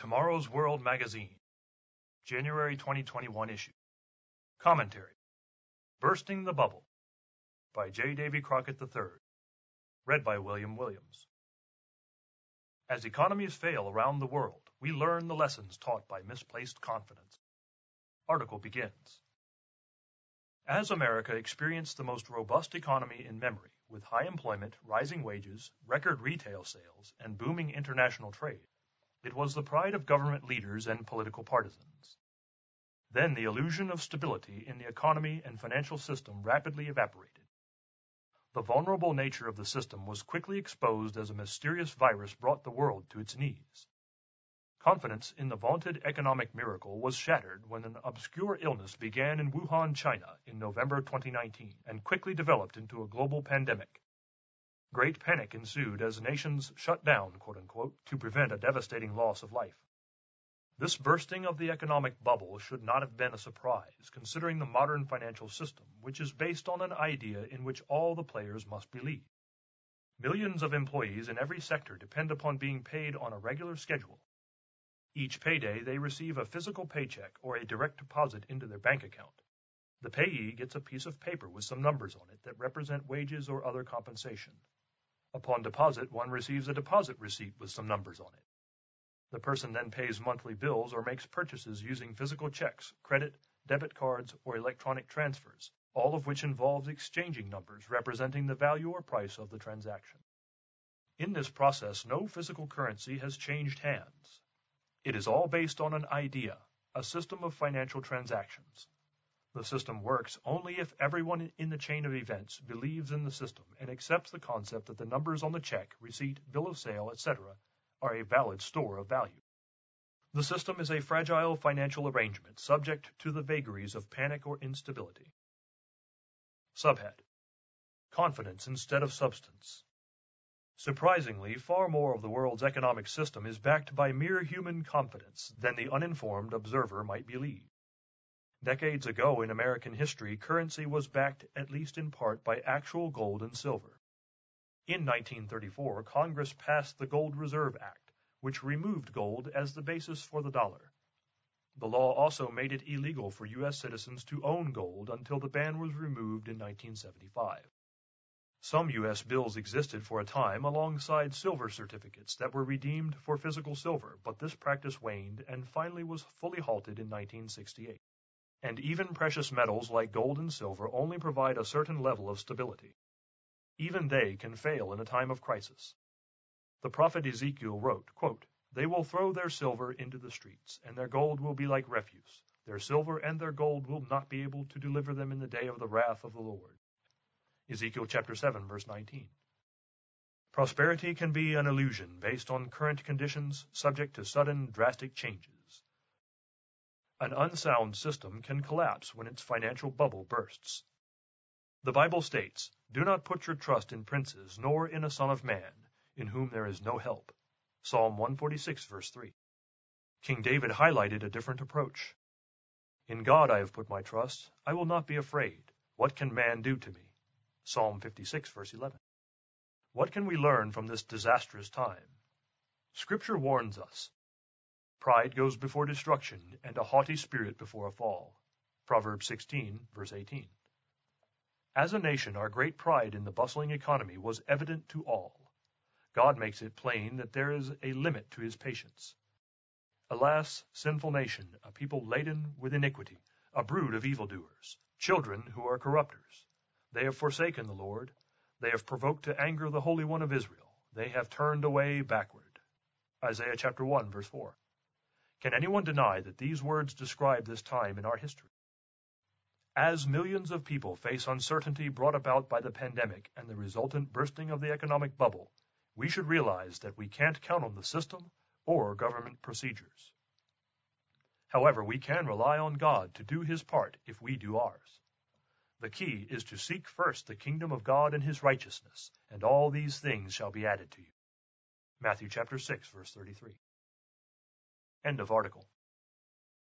Tomorrow's World Magazine, January 2021 issue. Commentary Bursting the Bubble by J. Davy Crockett III. Read by William Williams. As economies fail around the world, we learn the lessons taught by misplaced confidence. Article begins. As America experienced the most robust economy in memory, with high employment, rising wages, record retail sales, and booming international trade, it was the pride of government leaders and political partisans. Then the illusion of stability in the economy and financial system rapidly evaporated. The vulnerable nature of the system was quickly exposed as a mysterious virus brought the world to its knees. Confidence in the vaunted economic miracle was shattered when an obscure illness began in Wuhan, China in November 2019 and quickly developed into a global pandemic. Great panic ensued as nations shut down, quote unquote, to prevent a devastating loss of life. This bursting of the economic bubble should not have been a surprise, considering the modern financial system, which is based on an idea in which all the players must believe. Millions of employees in every sector depend upon being paid on a regular schedule each payday, they receive a physical paycheck or a direct deposit into their bank account. The payee gets a piece of paper with some numbers on it that represent wages or other compensation. Upon deposit, one receives a deposit receipt with some numbers on it. The person then pays monthly bills or makes purchases using physical checks, credit, debit cards, or electronic transfers, all of which involves exchanging numbers representing the value or price of the transaction. In this process, no physical currency has changed hands. It is all based on an idea, a system of financial transactions. The system works only if everyone in the chain of events believes in the system and accepts the concept that the numbers on the check, receipt, bill of sale, etc., are a valid store of value. The system is a fragile financial arrangement subject to the vagaries of panic or instability. Subhead Confidence instead of substance. Surprisingly, far more of the world's economic system is backed by mere human confidence than the uninformed observer might believe. Decades ago in American history, currency was backed at least in part by actual gold and silver. In 1934, Congress passed the Gold Reserve Act, which removed gold as the basis for the dollar. The law also made it illegal for U.S. citizens to own gold until the ban was removed in 1975. Some U.S. bills existed for a time alongside silver certificates that were redeemed for physical silver, but this practice waned and finally was fully halted in 1968. And even precious metals like gold and silver only provide a certain level of stability. Even they can fail in a time of crisis. The prophet Ezekiel wrote, quote, They will throw their silver into the streets, and their gold will be like refuse. Their silver and their gold will not be able to deliver them in the day of the wrath of the Lord. Ezekiel chapter 7 verse 19. Prosperity can be an illusion based on current conditions subject to sudden drastic changes. An unsound system can collapse when its financial bubble bursts. The Bible states, Do not put your trust in princes, nor in a son of man, in whom there is no help. Psalm 146 verse 3. King David highlighted a different approach. In God I have put my trust. I will not be afraid. What can man do to me? Psalm 56, verse 11. What can we learn from this disastrous time? Scripture warns us. Pride goes before destruction, and a haughty spirit before a fall. Proverbs 16, verse 18. As a nation, our great pride in the bustling economy was evident to all. God makes it plain that there is a limit to his patience. Alas, sinful nation, a people laden with iniquity, a brood of evildoers, children who are corrupters. They have forsaken the Lord. They have provoked to anger the Holy One of Israel. They have turned away backward. Isaiah chapter 1 verse 4. Can anyone deny that these words describe this time in our history? As millions of people face uncertainty brought about by the pandemic and the resultant bursting of the economic bubble, we should realize that we can't count on the system or government procedures. However, we can rely on God to do his part if we do ours. The key is to seek first the kingdom of God and his righteousness, and all these things shall be added to you. Matthew chapter 6 verse 33. End of article.